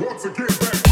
Once again, back.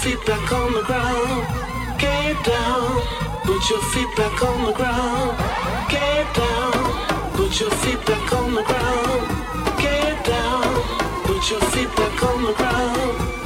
feet back on the ground. Get down. Put your feet back on the ground. Get down. Put your feet back on the ground. Get down. Put your feet back on the ground.